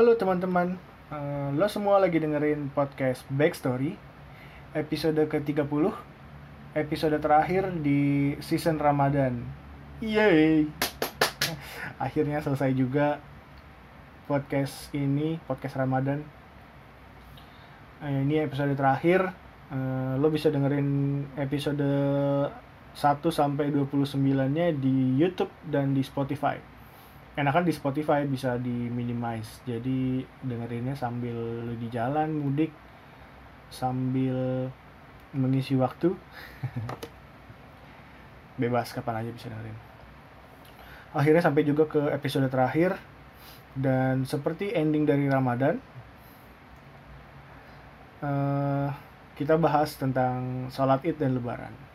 Halo teman-teman, Eh, lo semua lagi dengerin podcast Backstory episode ke-30 episode terakhir di season Ramadan. Yeay. Akhirnya selesai juga podcast ini, podcast Ramadan. Eh, ini episode terakhir. Eh, lo bisa dengerin episode 1 sampai 29-nya di YouTube dan di Spotify enakan di Spotify bisa di minimize jadi dengerinnya sambil di jalan mudik sambil mengisi waktu. Bebas kapan aja bisa dengerin. Akhirnya sampai juga ke episode terakhir. Dan seperti ending dari Ramadan eh, kita bahas tentang sholat id dan lebaran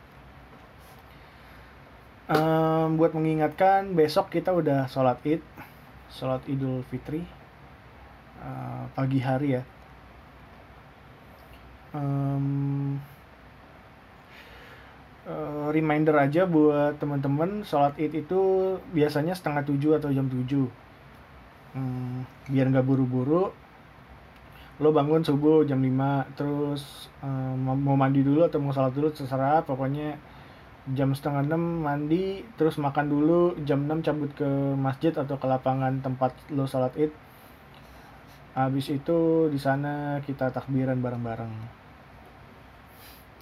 um, buat mengingatkan besok kita udah sholat id sholat idul fitri uh, pagi hari ya. Um, uh, reminder aja buat teman-teman sholat id itu biasanya setengah tujuh atau jam tujuh. Um, biar nggak buru-buru lo bangun subuh jam 5 terus um, mau mandi dulu atau mau sholat dulu terserah pokoknya jam setengah enam mandi terus makan dulu jam 6 cabut ke masjid atau ke lapangan tempat lo salat id. Habis itu di sana kita takbiran bareng-bareng.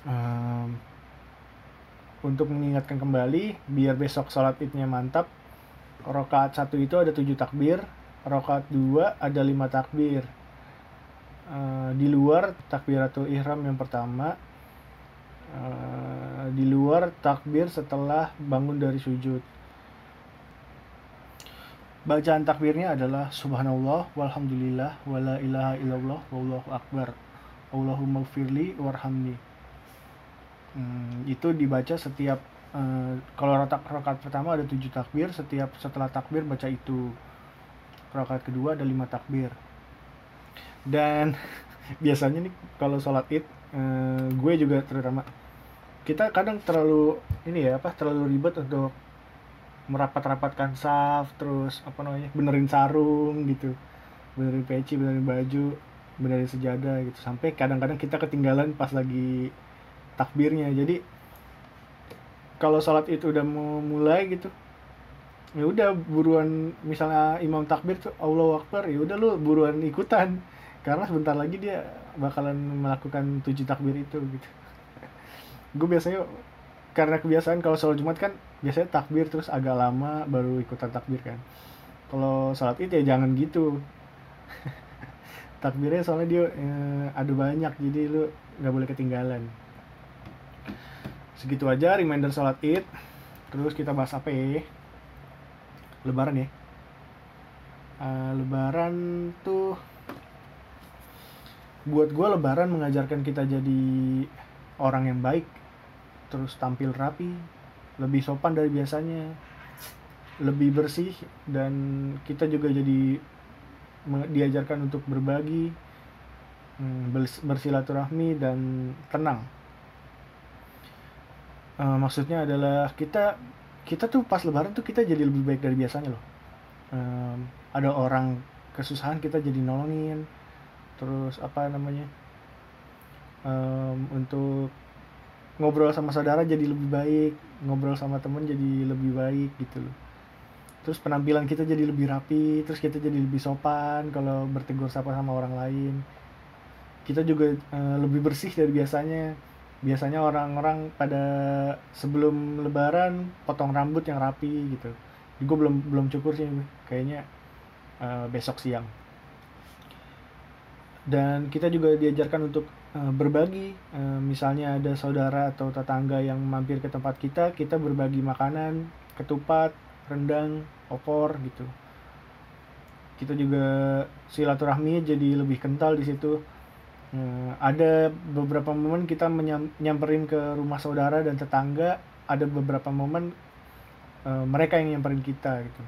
Um, untuk mengingatkan kembali biar besok salat idnya mantap rokaat satu itu ada tujuh takbir rokaat dua ada lima takbir. Uh, di luar takbiratul ihram yang pertama uh, di luar takbir setelah bangun dari sujud. Bacaan takbirnya adalah subhanallah walhamdulillah wala ilaha illallah wallahu akbar. Allahumma firli warhamni. Hmm, itu dibaca setiap uh, kalau rotak rokat pertama ada tujuh takbir, setiap setelah takbir baca itu. Rokat kedua ada lima takbir. Dan biasanya nih kalau sholat id, uh, gue juga terutama kita kadang terlalu ini ya apa terlalu ribet untuk merapat-rapatkan saf terus apa namanya benerin sarung gitu. Benerin peci benerin baju benerin sejadah gitu. Sampai kadang-kadang kita ketinggalan pas lagi takbirnya. Jadi kalau sholat itu udah mau mulai gitu ya udah buruan misalnya imam takbir tuh Allah Akbar ya udah lu buruan ikutan. Karena sebentar lagi dia bakalan melakukan tujuh takbir itu gitu gue biasanya karena kebiasaan kalau sholat jumat kan biasanya takbir terus agak lama baru ikutan takbir kan. Kalau sholat itu ya jangan gitu. Takbirnya soalnya dia eh, ada banyak jadi lu nggak boleh ketinggalan. Segitu aja reminder sholat id. Terus kita bahas apa ya? Lebaran ya? Uh, lebaran tuh buat gue lebaran mengajarkan kita jadi orang yang baik terus tampil rapi lebih sopan dari biasanya lebih bersih dan kita juga jadi diajarkan untuk berbagi hmm, bersilaturahmi dan tenang. Uh, maksudnya adalah kita kita tuh pas lebaran tuh kita jadi lebih baik dari biasanya loh. Um, ada orang kesusahan kita jadi nolongin terus apa namanya um, untuk ngobrol sama saudara jadi lebih baik ngobrol sama temen jadi lebih baik gitu loh. Terus penampilan kita jadi lebih rapi terus kita jadi lebih sopan kalau bertegur sapa sama orang lain. Kita juga uh, lebih bersih dari biasanya. Biasanya orang-orang pada sebelum lebaran potong rambut yang rapi gitu. Gue belum belum cukur sih kayaknya uh, besok siang dan kita juga diajarkan untuk uh, berbagi. Uh, misalnya ada saudara atau tetangga yang mampir ke tempat kita kita berbagi makanan ketupat rendang opor gitu. Kita juga silaturahmi jadi lebih kental di situ. Uh, ada beberapa momen kita menyamperin ke rumah saudara dan tetangga. Ada beberapa momen uh, mereka yang nyamperin kita gitu.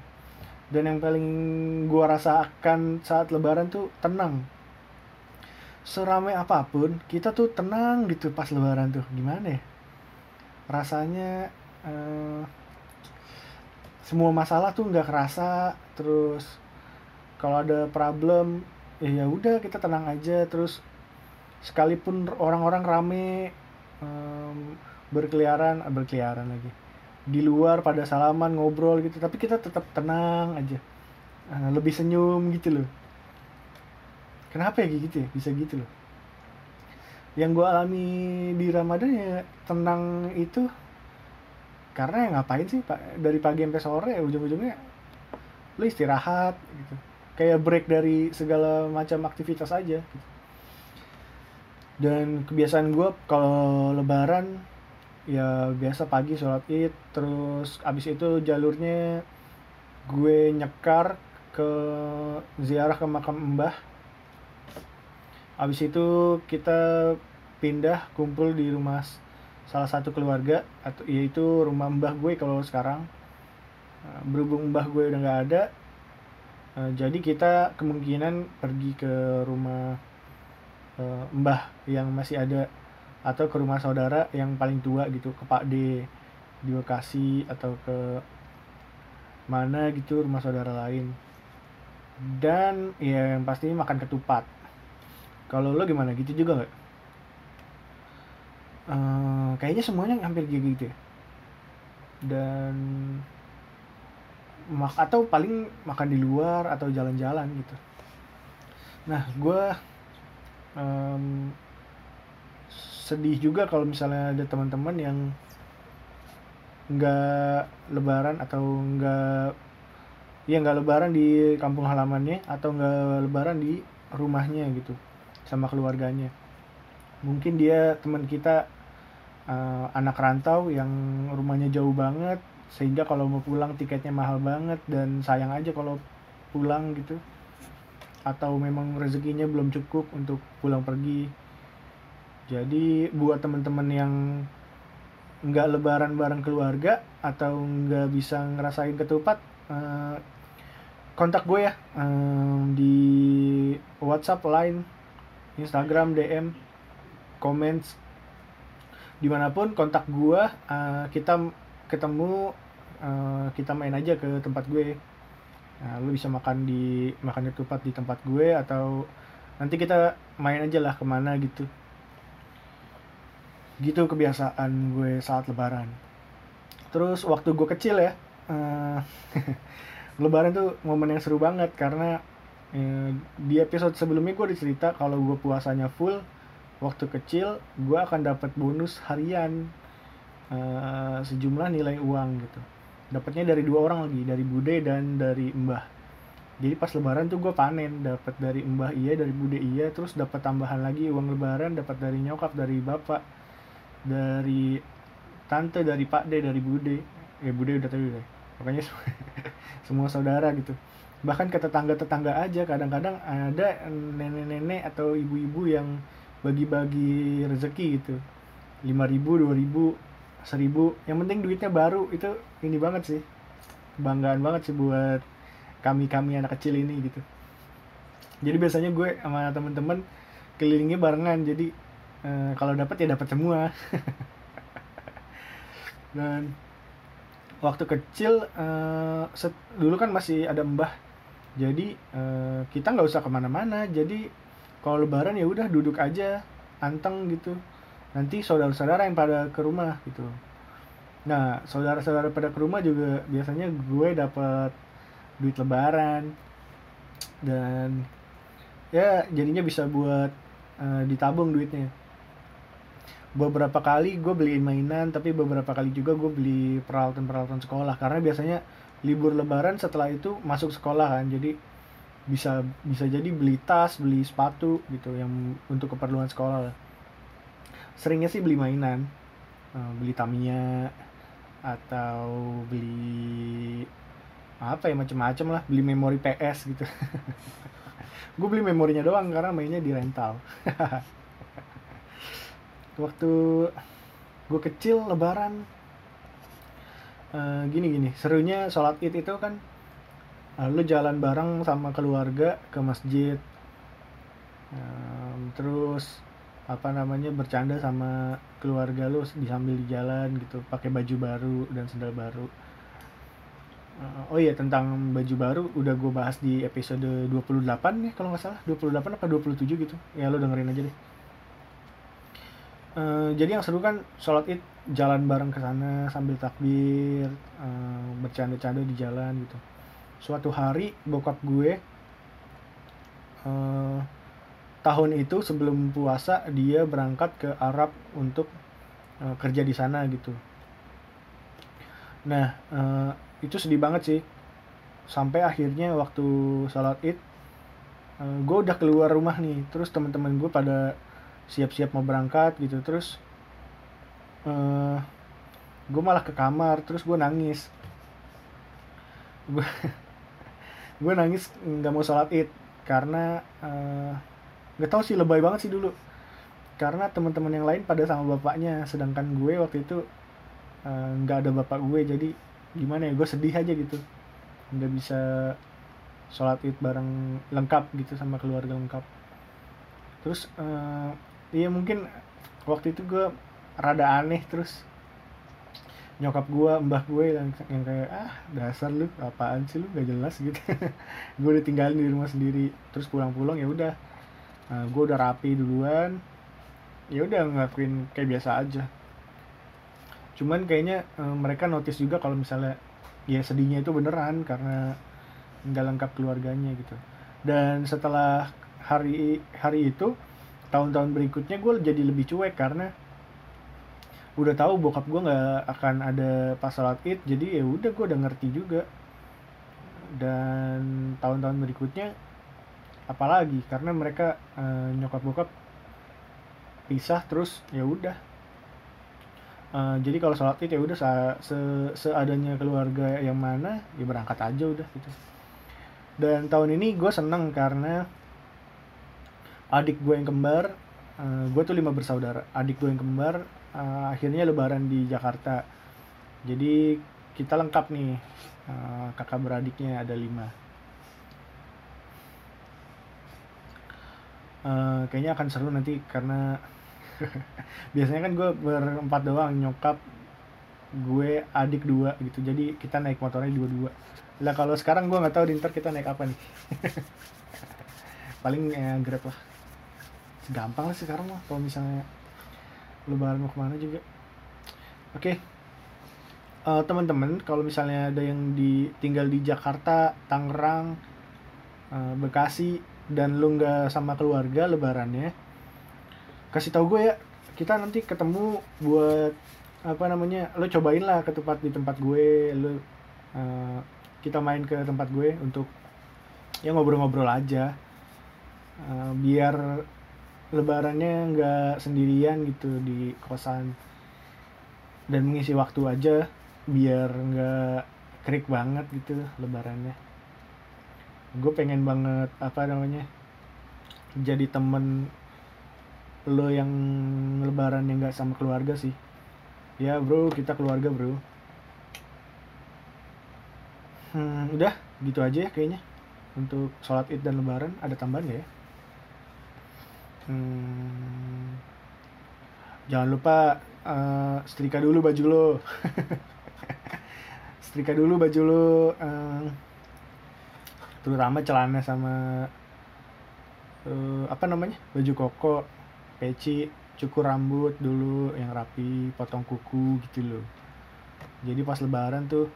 Dan yang paling gua rasakan saat lebaran tuh tenang seramai apa pun kita tuh tenang gitu pas lebaran tuh. Gimana ya? Rasanya uh, semua masalah tuh nggak kerasa terus kalau ada problem ya ya udah kita tenang aja. Terus sekalipun orang-orang rame em, berkeliaran eh, berkeliaran lagi di luar pada salaman ngobrol gitu tapi kita tetap tenang aja. Eh, lebih senyum gitu loh kenapa ya gitu ya? Bisa gitu loh. Yang gue alami di Ramadan ya tenang itu karena ya ngapain sih pak? Dari pagi sampai sore ya ujung-ujungnya lu istirahat gitu. Kayak break dari segala macam aktivitas aja gitu. dan kebiasaan gue kalau lebaran ya biasa pagi sholat id terus abis itu jalurnya gue nyekar ke ziarah ke makam mbah abis itu kita pindah kumpul di rumah salah satu keluarga atau yaitu rumah mbah gue kalau sekarang. Nah, berhubung mbah gue udah nggak ada eh, jadi kita kemungkinan pergi ke rumah eh, mbah yang masih ada atau ke rumah saudara yang paling tua gitu ke Pak D di Bekasi atau ke mana gitu rumah saudara lain. Dan ya yang pasti makan ketupat kalau lo gimana? Gitu juga nggak? Eh, kayaknya semuanya hampir gitu ya. Dan mak atau paling makan di luar atau jalan-jalan gitu. Nah gue em, sedih juga kalau misalnya ada teman-teman yang nggak lebaran atau nggak ya nggak lebaran di kampung halamannya atau nggak lebaran di rumahnya gitu sama keluarganya. Mungkin dia teman kita eh, anak rantau yang rumahnya jauh banget sehingga kalau mau pulang tiketnya mahal banget dan sayang aja kalau pulang gitu. Atau memang rezekinya belum cukup untuk pulang pergi. Jadi buat teman-teman yang nggak lebaran bareng keluarga atau nggak bisa ngerasain ketupat eh, kontak gue ya eh, di WhatsApp, Line, Instagram, DM, comments. Di mana pun kontak gue eh, kita ketemu eh, kita main aja ke tempat gue. Nah, lu bisa makan di makan ketupat di tempat gue atau nanti kita main aja lah ke mana gitu. Gitu kebiasaan gue saat lebaran. Terus waktu gue kecil ya eh, lebaran tuh momen yang seru banget karena eh, di episode sebelumnya gue dicerita kalau gue puasanya full waktu kecil gue akan dapat bonus harian. Eh, sejumlah nilai uang gitu. Dapatnya dari dua orang lagi dari bude dan dari mbah. Jadi pas lebaran tuh gue panen dapat dari mbah iya dari bude iya terus dapat tambahan lagi uang lebaran dapat dari nyokap dari bapak dari tante dari pak de dari bude. Ya bude udah deh pokoknya semua, semua saudara gitu bahkan ke tetangga tetangga aja kadang-kadang ada nenek-nenek atau ibu-ibu yang bagi-bagi rezeki gitu. lima ribu dua ribu seribu. Yang penting duitnya baru itu ini banget sih. Kebanggaan banget sih buat kami kami anak kecil ini gitu. Jadi biasanya gue sama temen-temen kelilingnya barengan jadi eh, kalau dapat ya dapat semua. Dan waktu kecil eh, set- dulu kan masih ada mbah jadi eh, kita nggak usah ke mana-mana. Jadi kalau lebaran ya udah duduk aja anteng gitu. Nanti saudara-saudara yang pada ke rumah gitu. Nah saudara-saudara pada ke rumah juga biasanya gue dapat duit lebaran. Dan ya jadinya bisa buat eh, ditabung duitnya. Beberapa kali gue beliin mainan tapi beberapa kali juga gue beli peralatan-peralatan sekolah. Karena biasanya libur lebaran setelah itu masuk sekolah kan. Jadi bisa bisa jadi beli tas beli sepatu gitu yang untuk keperluan sekolah lah. seringnya sih beli mainan. Eh, beli Tamiya atau beli apa ya macem-macem lah. Beli memori PS gitu. Gue beli memorinya doang karena mainnya di rental. Waktu gue kecil lebaran eh, gini gini. Serunya sholat id itu kan eh, lu jalan bareng sama keluarga ke masjid. Em, terus apa namanya bercanda sama keluarga lu di sambil di jalan gitu pakai baju baru dan sendal baru. Uh, oh iya tentang baju baru udah gue bahas di episode 28 ya kalau nggak salah. 28 apa 27 gitu. Ya lo dengerin aja deh uh, jadi yang seru kan sholat id jalan bareng ke sana sambil takbir uh, bercanda-canda di jalan gitu. Suatu hari bokap gue uh, tahun itu sebelum puasa dia berangkat ke Arab untuk uh, kerja di sana gitu. Nah uh, itu sedih banget sih. Sampai akhirnya waktu sholat id uh, eh, gue udah keluar rumah nih. Terus teman-teman gue pada siap-siap mau berangkat gitu. Terus uh, eh, gue malah ke kamar terus gue nangis. Gue nangis nggak mau sholat id karena uh, nggak tahu sih lebay banget sih dulu. Karena teman-teman yang lain pada sama bapaknya sedangkan gue waktu itu nggak uh, ada bapak gue. Jadi gimana ya gue sedih aja gitu. Nggak bisa sholat id bareng lengkap gitu sama keluarga lengkap. Terus uh, iya mungkin waktu itu gue rada aneh terus nyokap gue mbah gue yang, yang kayak ah dasar lu apaan sih lu? Gak jelas gitu. Gue udah tinggalin di rumah sendiri terus pulang-pulang ya udah. Uh, gue udah rapi duluan. Ya udah ngelakuin kayak biasa aja. Cuman kayaknya e, mereka notice juga kalau misalnya ya sedihnya itu beneran karena nggak lengkap keluarganya gitu. Dan setelah hari hari itu tahun-tahun berikutnya gue jadi lebih cuek karena udah tahu bokap gue nggak akan ada pas salat id jadi ya udah gue udah ngerti juga. Dan tahun-tahun berikutnya apalagi? Karena mereka e, nyokap bokap pisah terus ya udah. Uh, jadi kalau sholat id ya udah se seadanya keluarga yang mana ya berangkat aja udah gitu. Dan tahun ini gue seneng karena adik gue yang kembar uh, gue tuh lima bersaudara. Adik gue yang kembar uh, akhirnya lebaran di Jakarta. Jadi kita lengkap nih uh, kakak beradiknya ada lima. Uh, kayaknya akan seru nanti karena biasanya kan gue berempat doang nyokap gue adik dua gitu. Jadi kita naik motornya dua dua lah kalau sekarang gue nggak tahu di ntar kita naik apa nih? Paling ya grab lah gampang lah sekarang lah kalau misalnya lebaran mau ke mana juga. Oke. Okay. uh, eh, teman-teman kalau misalnya ada yang di tinggal di Jakarta Tangerang uh, Bekasi dan lu nggak sama keluarga lebarannya kasih tahu gue ya. Kita nanti ketemu buat apa namanya lo cobain lah ke tempat di tempat gue lo uh, kita main ke tempat gue untuk ya ngobrol-ngobrol aja. Uh, biar lebarannya nggak sendirian gitu di kosan. Dan mengisi waktu aja biar nggak krik banget gitu lebarannya. Gue pengen banget apa namanya jadi temen lo yang lebaran yang nggak sama keluarga sih. Ya bro kita keluarga bro. Hmm, udah gitu aja ya kayaknya. Untuk sholat id dan lebaran ada tambahan gak ya hmm, jangan lupa uh, setrika dulu baju lo. Setrika dulu baju lo uh, terutama celana sama uh, apa namanya? Baju koko peci cukur rambut dulu yang rapi potong kuku gitu loh. Jadi pas lebaran tuh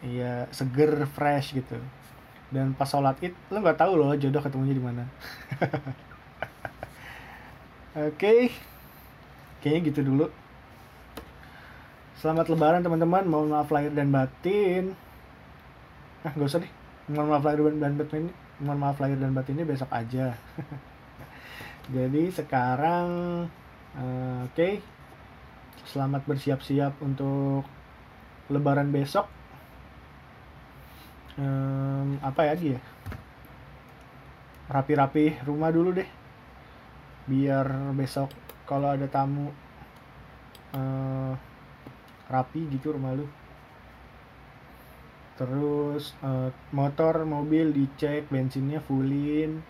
iya seger fresh gitu. Dan pas sholat id lo nggak tahu loh jodoh ketemunya di mana oke. Okay. kayaknya gitu dulu. Selamat lebaran teman-teman. Mohon maaf lahir dan batin. Ah gak usah deh. Mohon maaf lahir dan batin mohon maaf lahir dan batin ini besok aja. Jadi sekarang uh, oke. Okay. selamat bersiap-siap untuk lebaran besok. Um, apa ya dia rapi-rapi rumah dulu deh biar besok kalau ada tamu uh, rapi gitu rumah lu terus uh, motor mobil dicek bensinnya fullin.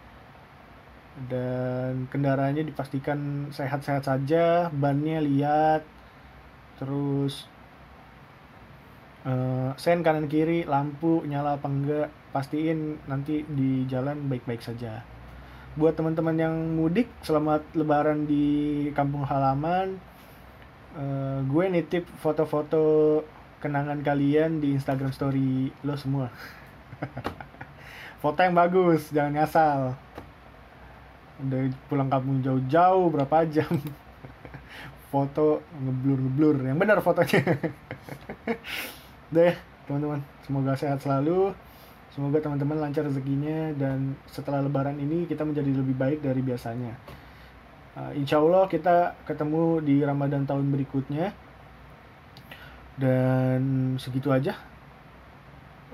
Dan kendaraannya dipastikan sehat-sehat saja bannya lihat. Terus uh, sen kanan kiri lampu nyala apa enggak pastiin nanti di jalan baik-baik saja buat teman-teman yang mudik selamat lebaran di kampung halaman. Uh, gue nitip foto-foto kenangan kalian di Instagram story lo semua. Foto yang bagus jangan ngasal udah pulang kampung jauh-jauh berapa jam? Foto ngeblur ngeblur yang benar fotonya. Deh teman-teman semoga sehat selalu semoga teman-teman lancar rezekinya dan setelah lebaran ini kita menjadi lebih baik dari biasanya. Uh, insya Allah kita ketemu di Ramadan tahun berikutnya. Dan segitu aja.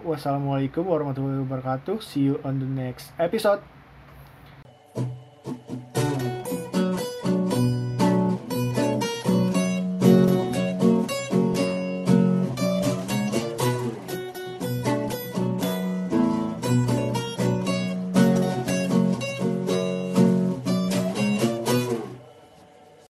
Wassalamualaikum warahmatullahi wabarakatuh. See you on the next episode